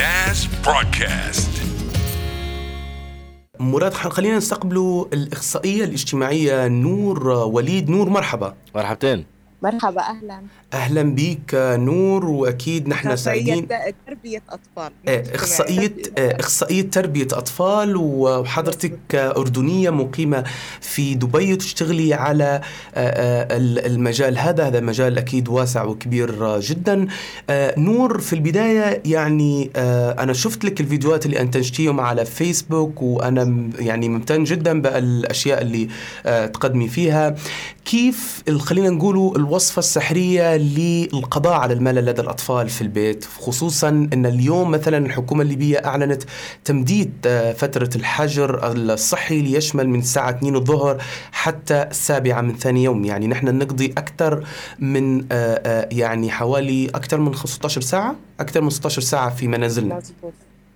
ناس برودكاست مراد خلينا نستقبلوا الإخصائية الاجتماعية نور وليد. نور مرحبا. مرحبتين. مرحبا أهلا. أهلا بك نور وأكيد نحن سعيدين. تربية أطفال. آه، إخصائية آه، تربية أطفال وحضرتك أردنية مقيمة في دبي وتشتغلي على آه، المجال هذا. هذا مجال أكيد واسع وكبير جدا. نور في البداية يعني أنا شفت لك الفيديوهات اللي أنتجتيهم على فيسبوك وأنا م- يعني ممتن جدا بالأشياء اللي تقدمي فيها. كيف خلينا نقولوا الوصفة السحرية للقضاء على الملل لدى الأطفال في البيت خصوصا أن اليوم مثلا الحكومة الليبية أعلنت تمديد آه، فترة الحجر الصحي ليشمل من الساعة 2 الظهر حتى السابعة من ثاني يوم. يعني نحن نقضي أكثر من آه، آه، يعني حوالي أكثر من 15 ساعة أكثر من 16 ساعة في منازلنا.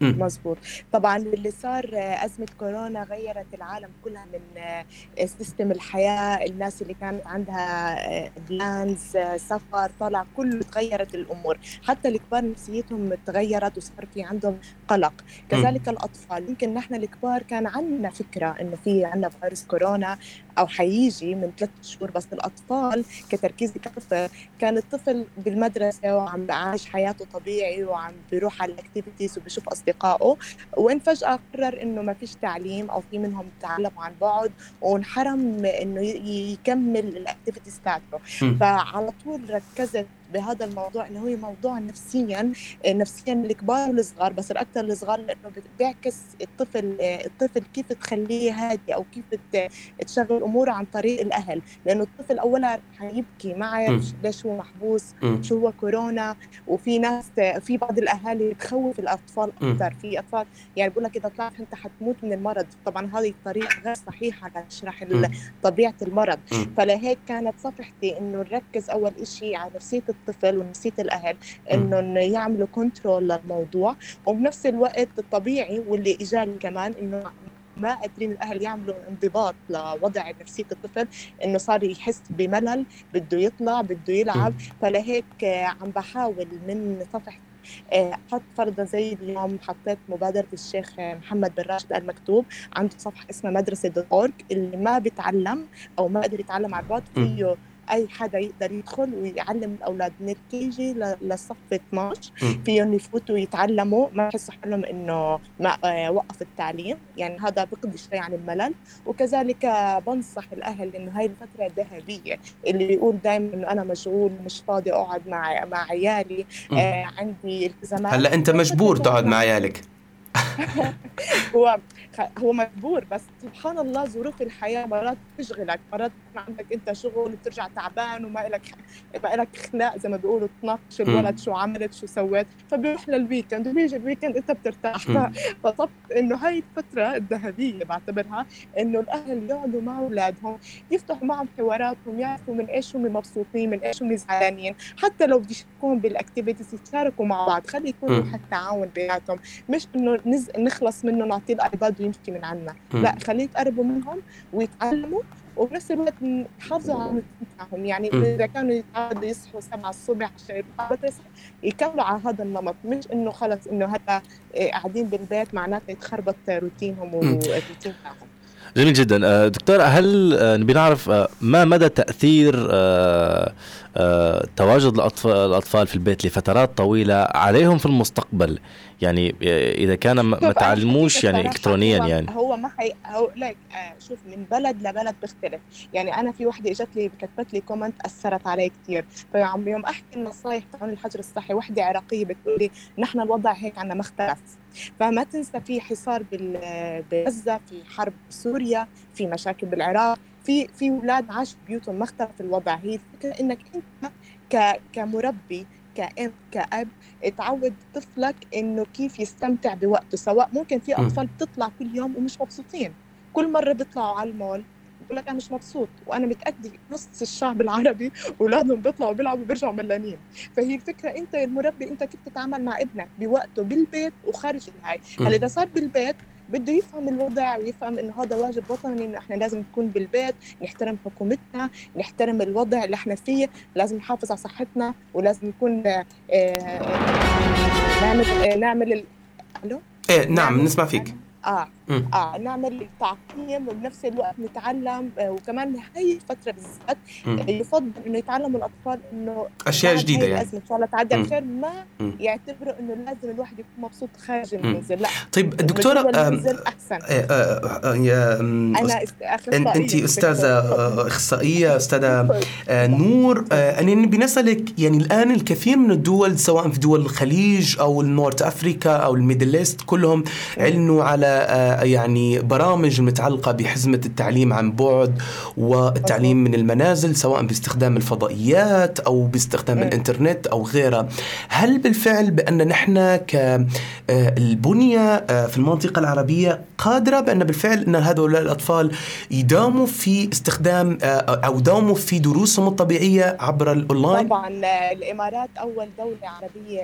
مزبوط طبعا اللي صار آه، أزمة كورونا غيرت العالم كلها من آه، system الحياة. الناس اللي كانت عندها plans سفر طلع كله تغيرت الأمور. حتى الكبار نفسيتهم تغيرت وصار في عندهم قلق. كذلك الأطفال. يمكن نحن الكبار كان عندنا فكرة إنه في عندنا فيروس كورونا. أو حيجي من ثلاث شهور بس الأطفال كتركيز كطفل كان الطفل بالمدرسة وعم بعيش حياته طبيعي وعم بيروح على ال activities وبشوف أصدقائه وإن فجأة قرر إنه ما فيش تعليم أو في منهم تعلموا عن بعد وانحرم إنه ي- يكمل ال activities تاعته. فعلى طول ركزت بهذا الموضوع إنه هو موضوع نفسيا نفسيا الكبار والصغار بس الأكثر الصغار لأنه بيعكس الطفل الطفل كيف تخليه هادي أو كيف تشغل أموره عن طريق الأهل لأنه الطفل اولا حيبكي ما عارف. ليش هو محبوس. شو هو كورونا وفي ناس في بعض الأهالي بتخوف الأطفال. أكثر في أطفال يعني بقول لك إذا طلعت أنت حتموت من المرض طبعا هذه الطريقة غير صحيحة لتشرح. طبيعة المرض. فلهيك كانت صفحتي إنه نركز أول إشي على نفسية الطفل ونفسيه الأهل انه إنه يعملوا كنترول للموضوع. وبنفس الوقت الطبيعي واللي إجاني كمان إنه ما قادرين الأهل يعملوا انضباط لوضع نفسية الطفل إنه صار يحس بملل بده يطلع بده يلعب. فلهيك آه، عم بحاول من صفحتي آه، أحط فرضا زي اليوم حطيت مبادرة الشيخ آه، محمد بن راشد المكتوب عنده صفحة اسمها مدرسة دوت اللي ما بيتعلم أو ما قدر يتعلم عن بعد. فيه أي حدا يقدر يدخل ويعلم الأولاد من الكيجي للصف 12 مم. فيهم يفوتوا يتعلموا ما يحسوا حالهم إنه ما آه، وقف التعليم. يعني هذا بقضي شوي عن الملل. وكذلك بنصح الأهل إنه هاي الفترة الذهبية اللي بيقول دائما إنه أنا مشغول مش فاضي أقعد مع مع عيالي. آه عندي التزامات. هلأ أنت مجبور تقعد مع عيالك. هو هو مجبور. بس سبحان الله ظروف الحياة مرات بتشغلك مرات عندك انت شغل وبترجع تعبان وما لك ما لك خلق زي ما بيقولوا تناقش الولد شو عملت شو سويت فبيروح لل weekend وبيجي ال weekend انت بترتاح مم. ف- فطب إنه هاي الفترة الذهبية بعتبرها إنه الأهل يقعدوا مع أولادهم يفتحوا معهم حواراتهم يعرفوا من إيش هم مبسوطين من إيش هم زعلانين حتى لو بدي يشاركون بال activities يتشاركوا مع بعض خلي يكون. روح التعاون بيناتهم مش إنه نز... نخلص منه نعطيه ال iPad ويمشي من عنا. لا خليه يتقربوا منهم ويتعلموا وبنفس الوقت نحافظوا على الروتين تاعهم يعني. إذا كانوا يتعودوا يصحوا 7 الصبح عشان يروحوا المدرسة يكملوا على هذا النمط. مش إنه خلص إنه هلا إيه، قاعدين بالبيت معناته يتخربط روتينهم والروتين تاعهم جميل جدا. آه، دكتور هل آه، نبي نعرف آه، ما مدى آه، آه، تواجد الأطفال في البيت لفترات طويلة عليهم في المستقبل؟ يعني آه، إذا كان ما- تعلموش يعني الصراحة إلكترونيا هو يعني. هو ما حي... هو لك آه شوف من بلد لبلد بيختلف. يعني أنا في وحدة إجت لي كتبت لي comment أثرت علي كثير فيوم يوم أحكي النصائح تبعون الحجر الصحي وحدة عراقية بتقول لي نحن الوضع هيك عنا ما اختلف فما تنسى في حصار بغزة في حرب بسوريا في مشاكل بالعراق في في أولاد عاشوا بيوتهم ما اختلف الوضع. هي الفكرة إنك أنت ك... كمربي كأم كأب تعود طفلك إنه كيف يستمتع بوقته سواء ممكن في مم. أطفال بتطلع كل يوم ومش مبسوطين كل مرة بيطلعوا على المول بقول لك أنا مش مبسوط وأنا متأكدة نص الشعب العربي أولادهم بيطلعوا بيلعبوا بيرجعوا ملانين فهي الفكرة أنت المربي أنت كيف تتعامل مع ابنك بوقته بالبيت وخارج الهاي. هلأ إذا صار بالبيت بده يفهم الوضع ويفهم إنه هذا واجب وطني إنه إحنا لازم نكون بالبيت نحترم حكومتنا نحترم الوضع اللي إحنا فيه لازم نحافظ على صحتنا ولازم نكون آه، آه، نعمل نعمل ال... ألو؟ إيه نعم نعمل- نسمع فيك. آه. آه نعمل تعقيم وبنفس الوقت نتعلم آه وكمان هي الفترة بالذات. آه، يفضل إنه يتعلموا الأطفال إنه أشياء جديدة هاي يعني. الأزمة إن شاء الله تعدي خير ما. يعتبروا إنه لازم الواحد يكون مبسوط خارج. المنزل لا طيب دكتورة المنزل أحسن. آه، آه، آه، أنا أست- أنت أخصائية آه، آه، نور آه، أنا نبي نسألك يعني الآن الكثير من الدول سواء في دول الخليج أو ال North Africa أو ال Middle East كلهم علنوا على آه، يعني برامج متعلقة بحزمة التعليم عن بعد والتعليم من المنازل سواء باستخدام الفضائيات أو باستخدام مم. الإنترنت أو غيرها هل بالفعل بأن نحن كالبنية في المنطقة العربية قادرة بأن بالفعل أن هؤلاء الأطفال يداوموا في استخدام آه، أو داوموا في دروسهم الطبيعية عبر الأونلاين طبعا آه، الإمارات أول دولة عربية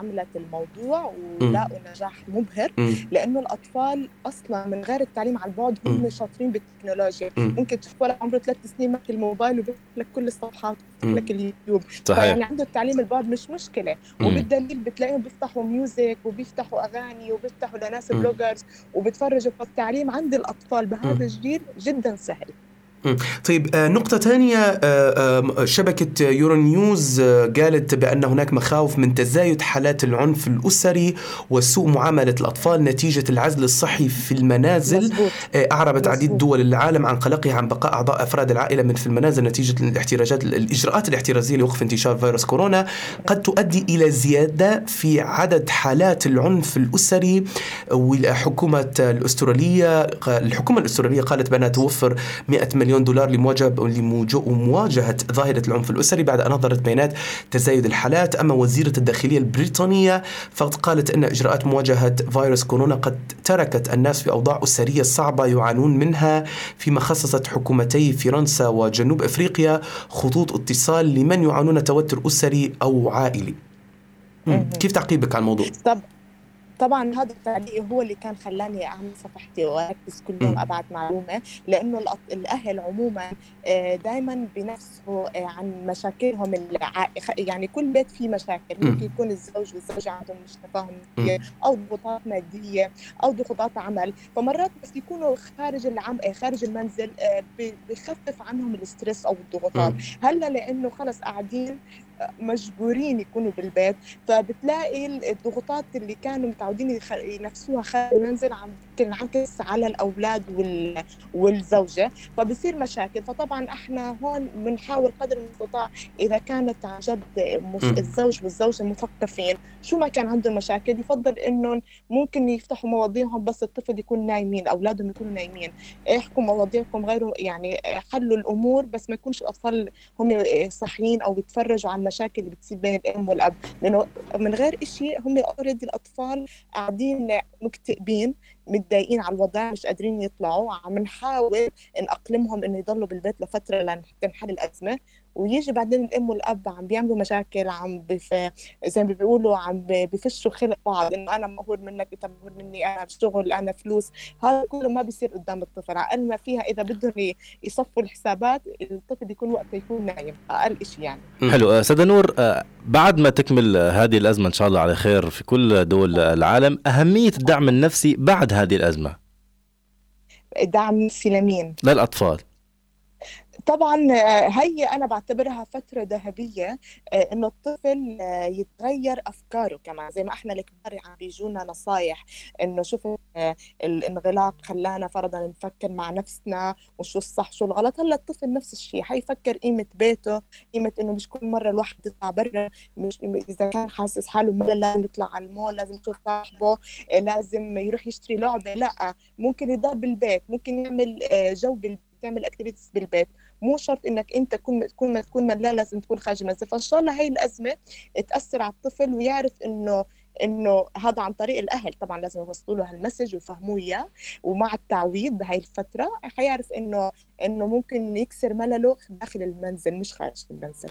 عملت الموضوع ولاقوا نجاح مبهر مم. لأنه الأطفال أصلا من غير التعليم عن بعد هم. شاطرين بالتكنولوجيا مم. ممكن تشوف ولد عمره ثلاث سنين ماسك الموبايل وبيفتح لك كل الصفحات لك اليوتيوب صحيح فيعني عنده التعليم البعد مش مشكلة. وبالدليل بتلاقيهم بيفتحوا music وبيفتحوا أغاني وبيفتحوا لناس. bloggers وبتفرجوا فالتعليم عند الأطفال. بهذا الجيل جدا سهل طيب آه، نقطة ثانية آه، آه، شبكة يورو نيوز قالت بأن هناك مخاوف من تزايد حالات العنف الأسري وسوء معاملة الأطفال نتيجة العزل الصحي في المنازل. مظبوط. آه، أعربت عديد مظبوط. دول العالم عن قلقها عن بقاء أعضاء أفراد العائلة من في المنازل نتيجة الاحتراجات الإجراءات الاحترازية لوقف انتشار فيروس كورونا. قد تؤدي إلى زيادة في عدد حالات العنف الأسري. والحكومة الأسترالية الحكومة الأسترالية قالت بأنها توفر 100 مليون دولار لمواجهة ظاهرة العنف الأسري بعد أن نظرت بيانات تزايد الحالات أما وزيرة الداخلية البريطانية فقد قالت أن إجراءات مواجهة فيروس كورونا قد تركت الناس في أوضاع أسرية صعبة يعانون منها فيما خصصت حكومتي فرنسا وجنوب أفريقيا خطوط اتصال لمن يعانون توتر أسري أو عائلي. كيف تعقيبك على الموضوع؟ طب طبعا هذا التعليق هو اللي كان خلاني اعمل صفحتي وأركز كل يوم مم. ابعث معلومة لأنه الأهل عموما دائما بنفسوا آه، عن مشاكلهم الع... يعني كل بيت فيه مشاكل مم. ممكن يكون الزوج والزوجة عندهم مش تفاهم أو ضغوطات مادية أو ضغوطات عمل فمرات بس يكونوا خارج العم... آه، خارج المنزل آه، بخفف عنهم الاسترس أو الضغوطات. هلأ لأنه خلص قاعدين مجبورين يكونوا بالبيت. فبتلاقي الضغوطات اللي كانوا متعودين ينفسوها خارج المنزل عم تنعكس على الأولاد وال... والزوجة فبصير مشاكل. فطبعا إحنا هون بنحاول قدر المستطاع إذا كانت عن جد. الزوج والزوجة مثقفين شو ما كان عندهم مشاكل يفضل إنهم ممكن يفتحوا مواضيعهم بس الطفل يكون نايمين أولادهم يكونوا نايمين. احكوا مواضيعكم غير يعني حلوا الأمور بس ما يكونش الأطفال هم صاحيين أو بيتفرجوا على المشاكل اللي بتصير بين الأم والأب لأنه من غير شيء هم اوريدي الأطفال قاعدين مكتئبين متضايقين على الوضع مش قادرين يطلعوا عم نحاول نأقلمهم إنه يضلوا بالبيت لفترة لتنحل الأزمة. ويجي بعدين الأم والأب عم بيعملوا مشاكل عم بف... زي ما بيقولوا عم بفشوا خلق بعض إنه أنا مقهور منك أنت مقهور مني أنا بشتغل أنا فلوس. هذا كله ما بيصير قدام الطفل أقل ما فيها إذا بدهم يصفوا الحسابات الطفل يكون وقتها يكون نايم أقل شيء يعني. حلو. آه، سيدة نور آه، بعد ما تكمل هذه الأزمة إن شاء الله على خير في كل دول العالم أهمية الدعم النفسي بعد هذه الأزمة؟ دعم نفسي لمين؟ للأطفال. طبعا آه، هي أنا بعتبرها فترة ذهبية آه، إنه الطفل آه، يتغير أفكاره كمان. زي ما إحنا الكبار عم بيجونا نصايح إنه شوف الانغلاق خلانا فرضا نفكر مع نفسنا وشو الصح شو الغلط. هلأ الطفل نفس الشيء حيفكر قيمة بيته قيمة إنه مش كل مرة الواحد يطلع برا مش إذا كان حاسس حاله ملل لازم يطلع على المول لازم يشوف صاحبه لازم يروح يشتري لعبة. لأ ممكن يضل بالبيت ممكن يعمل جو بالبيت تعمل activities بالبيت. مو شرط إنك أنت تكون تكون تكون ملان لازم تكون خارج المنزل فإن شاء الله هاي الأزمة تأثر على الطفل ويعرف إنه إنه هذا عن طريق الأهل. طبعا لازم يوصلوا له هالمسج ويفهموه إياه ومع التعويض بهاي الفترة حيعرف إنه إنه ممكن يكسر ملله داخل المنزل مش خارج المنزل.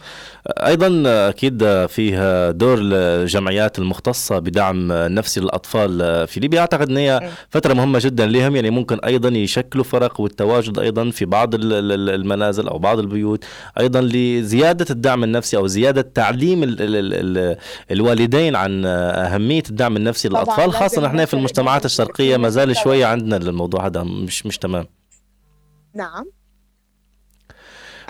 أيضا أكيد فيه دور الجمعيات المختصة بدعم نفسي للاطفال في ليبيا. أعتقد إن هي فترة مهمة جدا لهم يعني ممكن أيضا يشكلوا فرق والتواجد أيضا في بعض المنازل أو بعض البيوت. أيضا لزيادة الدعم النفسي أو زيادة تعليم ال ال ال الوالدين عن أهمية الدعم النفسي للأطفال خاصة إحنا في المجتمعات الشرقية. ما زال شوية عندنا الموضوع هذا مش مش تمام. نعم.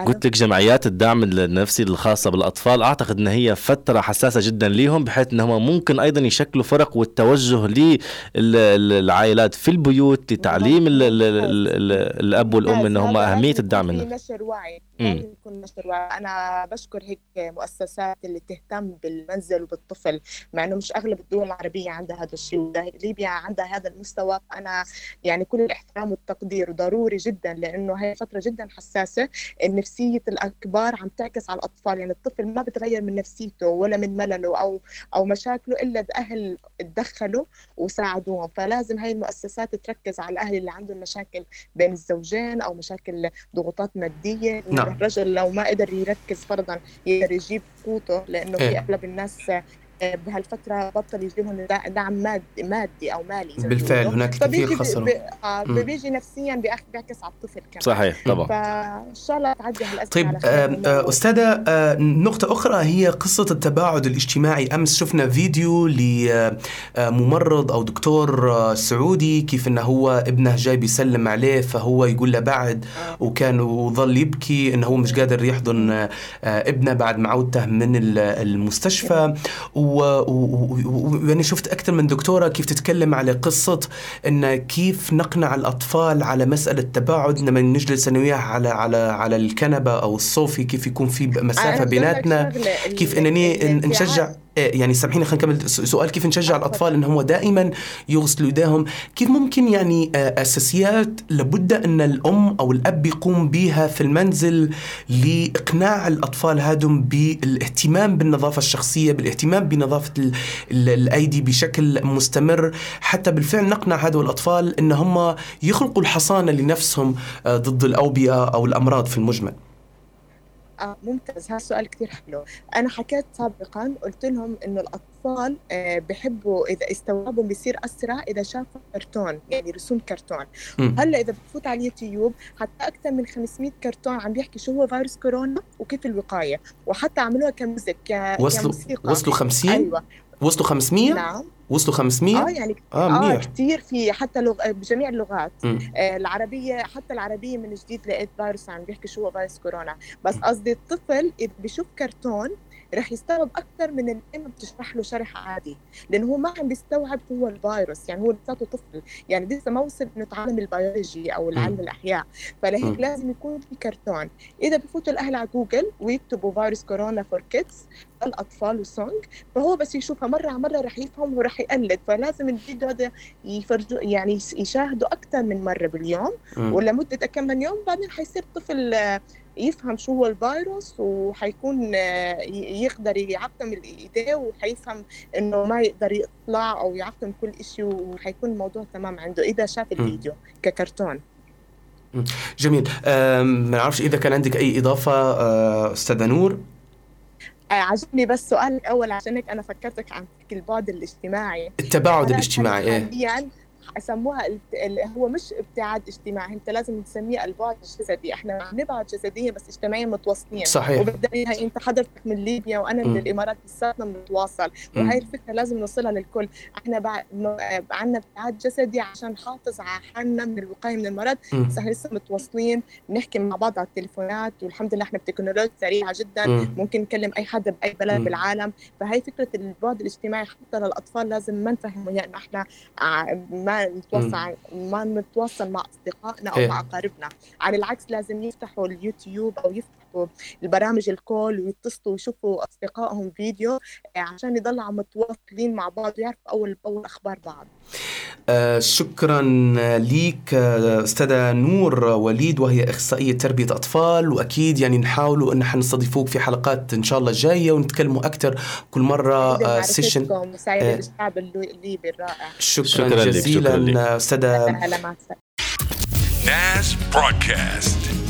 قلت لك جمعيات الدعم النفسي الخاصة بالأطفال أعتقد إن هي فترة حساسة جدا ليهم بحيث انهم ممكن أيضا يشكلوا فرق والتوجه للعائلات في البيوت لتعليم ال ال ال الأب والأم إن هم أهمية الدعم النفسي نشر وعي يكون نشر وعي. أنا بشكر هيك مؤسسات اللي تهتم بالمنزل وبالطفل مع إنه مش أغلب الدول العربية عندها هذا الشيء ليبيا عندها هذا المستوى. أنا يعني كل الاحترام والتقدير وضروري جدا لأنه هي فترة جدا حساسة النفسيه نفسية الاكبار عم تعكس على الأطفال يعني الطفل ما بتغير من نفسيته ولا من ملله أو أو مشاكله إلا اذا أهل تدخلوا وساعدوهم فلازم هاي المؤسسات تركز على الأهل اللي عندهم مشاكل بين الزوجين أو مشاكل ضغوطات مادية نعم. الرجل لو ما قدر يركز فرضا يقدر يجيب قوته لأنه إيه؟ في أغلب الناس بهالفترة بطل يجي لهم دعم مادي مادي أو مالي بالفعل هناك كثير خسروا. آه بيجي نفسيا بيعكس على الطفل كمان. صحيح طبعا. فإن شاء الله تعدي هالأزمة طيب آه أستاذة آه نقطة أخرى هي قصة التباعد الاجتماعي. أمس شفنا فيديو لممرض أو دكتور آه، سعودي كيف إنه هو ابنه جاي بيسلم عليه فهو يقول له بعد آه. وكان وظل يبكي إنه هو مش قادر يحضن آه، ابنه بعد ما عودته من المستشفى. و ويعني شفت أكثر من دكتورة كيف تتكلم على قصة إن كيف نقنع الأطفال على مسألة تباعد لما نجلس أنا وياه على على على الكنبة أو الصوفي كيف يكون في مسافة بيناتنا كيف إنني نشجع يعني سامحيني خلينا نكمل. سؤال كيف نشجع الأطفال ان هم دائما يغسلوا إيديهم؟ كيف ممكن يعني آه، أساسيات لابد أن الأم أو الأب يقوم بها في المنزل لإقناع الأطفال هادم بالاهتمام بالنظافة الشخصية بالاهتمام بنظافة الأيدي بشكل مستمر؟ حتى بالفعل نقنع هذول الأطفال إن هم يخلقوا الحصانة لنفسهم آه، ضد الأوبئة أو الأمراض في المجمل. آه ممتاز. هذا السؤال كثير حلو. أنا حكيت سابقا قلت لهم إنه الأطفال آه بحبوا إذا استوعبوا بيصير أسرع إذا شافوا كرتون يعني رسوم كرتون. هلأ إذا بتفوت على اليوتيوب حتى أكثر من 500 كرتون عم بيحكي شو هو فيروس كورونا وكيف الوقاية. وحتى عملوها كموزيك وصلوا كموسيقى. وصلوا 50 أيوة. وصلوا 500 نعم. وصلوا 500 آه يعني آه, آه كثير في حتى لغ... بجميع اللغات. آه العربية حتى العربية من جديد لقيت فيروس عم بيحكي شو هو فيروس كورونا. بس قصدي الطفل إذا بيشوف كرتون رح يستوعب أكثر من الام بتشرح له شرح عادي. لأنه هو ما عم بيستوعب هو الفيروس يعني هو لساته طفل. يعني لسه ما وصل إنه يتعلم البيولوجي أو العلم الأحياء. فلهيك لازم يكون في كرتون. إذا بفوتوا الأهل على جوجل ويكتبوا فيروس كورونا for kids الأطفال و song فهو بس يشوفها مرة على مرة رح يفهم ورح يقلد. فلازم الفيديو هذا يفرجوا يعني يشاهدوا أكثر من مرة باليوم. ولمدة كم من يوم بعدين حيصير طفل يفهم شو هو الفيروس وحيكون يقدر يعقم ايديه وحيفهم إنه ما يقدر يطلع أو يعقم كل شيء وحيكون الموضوع تمام عنده إذا شاف الفيديو ككرتون. جميل. ما أعرفش إذا كان عندك أي إضافة آه، استاذه نور؟ آه، عجبني بس سؤالك الأول عشان هيك أنا فكرتك عن البعد الاجتماعي. التباعد الاجتماعي إيه. سموها هو مش ابتعاد اجتماعي انت لازم تسميه البعد الجسدي. إحنا عم نبعد جسديا بس اجتماعيا متواصلين. صحيح. وبالتالي انت حضرتك من ليبيا وأنا من م. الإمارات لساتنا بنتواصل وهي الفكرة لازم نوصلها للكل. إحنا عندنا ابتعاد جسدي عشان نحافظ على حالنا من الوقاية من المرض. بس إحنا لسه متواصلين بنحكي مع بعض على التليفونات. والحمد لله إحنا بتكنولوجيا سريعة جدا. م. ممكن نكلم أي حدا بأي بلد م. بالعالم. فهي فكرة البعد الاجتماعي حتى للأطفال لازم ما نفهمهم يعني إحنا ما نتواصل ما نتواصل مع أصدقائنا أو إيه. مع أقاربنا على العكس لازم يفتحوا اليوتيوب أو يفتحوا البرامج ال call ويتصلوا ويشوفوا أصدقائهم فيديو آه، عشان يضلوا متواصلين مع بعض ويعرفوا أول بأول أخبار بعض. آه شكرا ليك آه، أستاذة نور وليد وهي إخصائية تربية أطفال وأكيد يعني نحاولوا أن إحنا نستضيفوك في حلقات إن شاء الله الجايه ونتكلموا أكثر كل مرة آه session آه. الشعب الليبي الرائع. شكرا, شكرا جزيلا أستاذة ناس برودكاست.